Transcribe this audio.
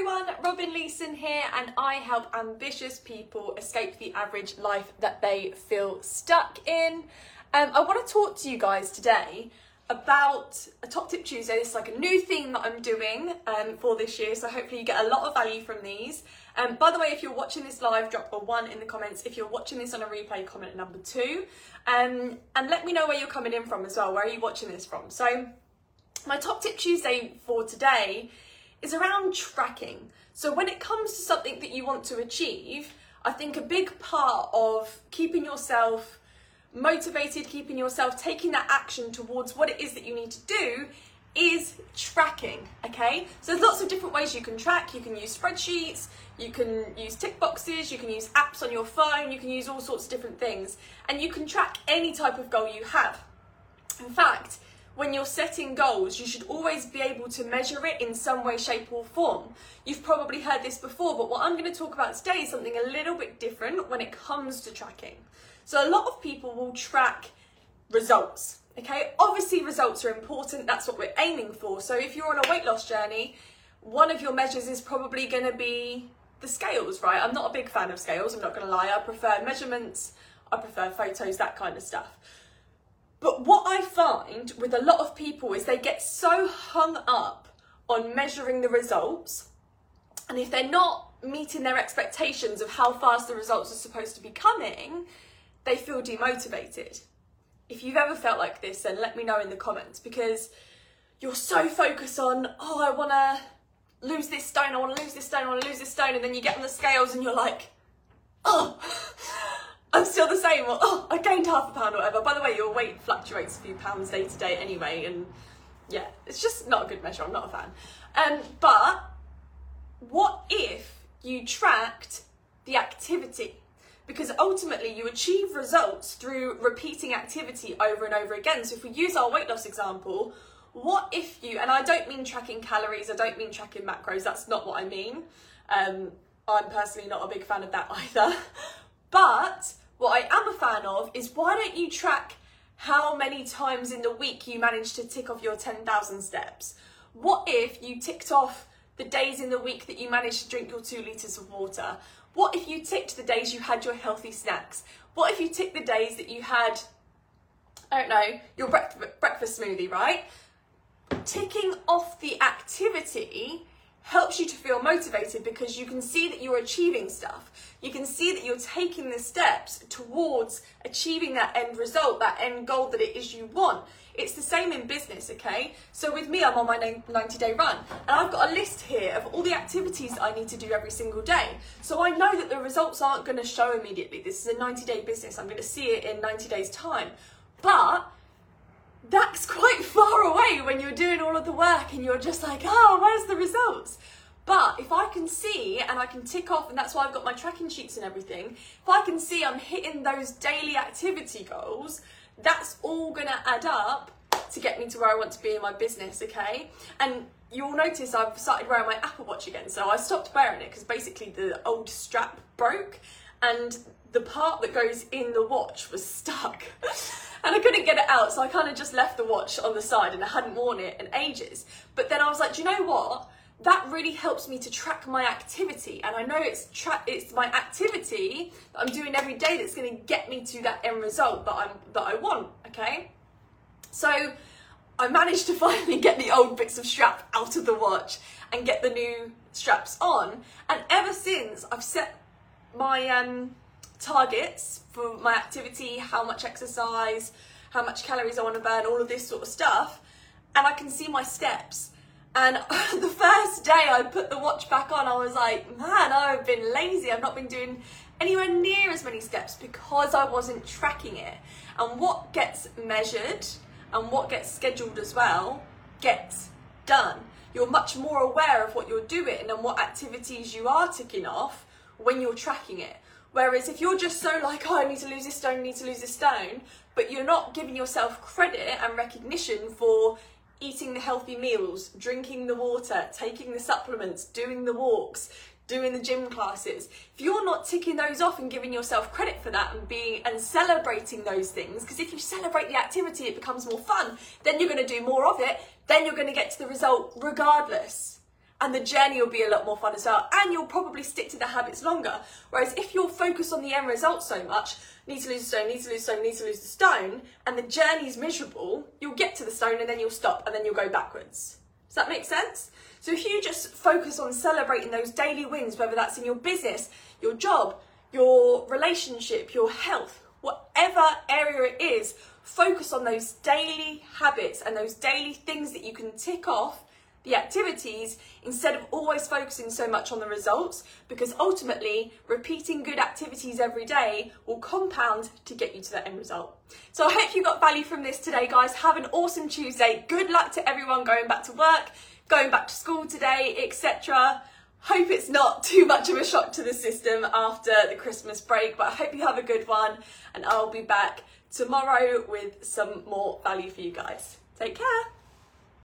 everyone, Robin Leeson here, and I help ambitious people escape the average life that they feel stuck in. Um, I want to talk to you guys today about a Top Tip Tuesday. This is like a new thing that I'm doing um, for this year, so hopefully you get a lot of value from these. Um, by the way, if you're watching this live, drop a one in the comments. If you're watching this on a replay, comment number two. Um, and let me know where you're coming in from as well. Where are you watching this from? So, my Top Tip Tuesday for today is around tracking. So when it comes to something that you want to achieve, I think a big part of keeping yourself motivated, keeping yourself taking that action towards what it is that you need to do is tracking, okay? So there's lots of different ways you can track. You can use spreadsheets, you can use tick boxes, you can use apps on your phone, you can use all sorts of different things, and you can track any type of goal you have. In fact, when you're setting goals, you should always be able to measure it in some way, shape, or form. You've probably heard this before, but what I'm going to talk about today is something a little bit different when it comes to tracking. So, a lot of people will track results. Okay, obviously, results are important, that's what we're aiming for. So, if you're on a weight loss journey, one of your measures is probably going to be the scales, right? I'm not a big fan of scales, I'm not going to lie. I prefer measurements, I prefer photos, that kind of stuff. But what I find with a lot of people is they get so hung up on measuring the results, and if they're not meeting their expectations of how fast the results are supposed to be coming, they feel demotivated. If you've ever felt like this, then let me know in the comments because you're so focused on, oh, I want to lose this stone, I want to lose this stone, I want to lose this stone, and then you get on the scales and you're like, oh, I'm still the same, oh, I gained half a pound or whatever. By the way, your weight fluctuates a few pounds day to day anyway, and yeah, it's just not a good measure. I'm not a fan. Um, but what if you tracked the activity? Because ultimately, you achieve results through repeating activity over and over again. So, if we use our weight loss example, what if you, and I don't mean tracking calories, I don't mean tracking macros, that's not what I mean. Um, I'm personally not a big fan of that either. But what I am a fan of is why don't you track how many times in the week you manage to tick off your 10,000 steps? What if you ticked off the days in the week that you managed to drink your two litres of water? What if you ticked the days you had your healthy snacks? What if you ticked the days that you had, I don't know, your breakfast smoothie, right? Ticking off the activity helps you to feel motivated because you can see that you're achieving stuff. You can see that you're taking the steps towards achieving that end result, that end goal that it is you want. It's the same in business, okay? So with me, I'm on my 90 day run and I've got a list here of all the activities I need to do every single day. So I know that the results aren't going to show immediately. This is a 90 day business. I'm going to see it in 90 days time. But you're doing all of the work and you're just like, oh, where's the results? But if I can see and I can tick off, and that's why I've got my tracking sheets and everything, if I can see I'm hitting those daily activity goals, that's all gonna add up to get me to where I want to be in my business, okay? And you'll notice I've started wearing my Apple Watch again. So I stopped wearing it because basically the old strap broke and the part that goes in the watch was stuck. and I couldn't get it out, so I kind of just left the watch on the side and I hadn't worn it in ages. But then I was like, do you know what? That really helps me to track my activity, and I know it's tra- it's my activity that I'm doing every day that's going to get me to that end result that I'm that I want. Okay, so I managed to finally get the old bits of strap out of the watch and get the new straps on, and ever since I've set my um targets for my activity, how much exercise, how much calories I want to burn, all of this sort of stuff, and I can see my steps. And the first day I put the watch back on, I was like, man, I've been lazy. I've not been doing anywhere near as many steps because I wasn't tracking it. And what gets measured and what gets scheduled as well gets done. You're much more aware of what you're doing and what activities you are ticking off when you're tracking it. Whereas if you're just so like, oh, I need to lose this stone, I need to lose this stone, but you're not giving yourself credit and recognition for eating the healthy meals, drinking the water, taking the supplements, doing the walks, doing the gym classes. If you're not ticking those off and giving yourself credit for that and being and celebrating those things, because if you celebrate the activity, it becomes more fun, then you're going to do more of it, then you're going to get to the result regardless. And the journey will be a lot more fun as well and you'll probably stick to the habits longer. Whereas if you're focused on the end result so much need to lose a stone need to lose a stone need to lose the stone and the journey is miserable you'll get to the stone and then you'll stop and then you'll go backwards. Does that make sense? So if you just focus on celebrating those daily wins whether that's in your business your job your relationship your health whatever area it is focus on those daily habits and those daily things that you can tick off the activities instead of always focusing so much on the results because ultimately repeating good activities every day will compound to get you to that end result. So I hope you got value from this today guys. Have an awesome Tuesday. Good luck to everyone going back to work, going back to school today, etc. Hope it's not too much of a shock to the system after the Christmas break, but I hope you have a good one and I'll be back tomorrow with some more value for you guys. Take care.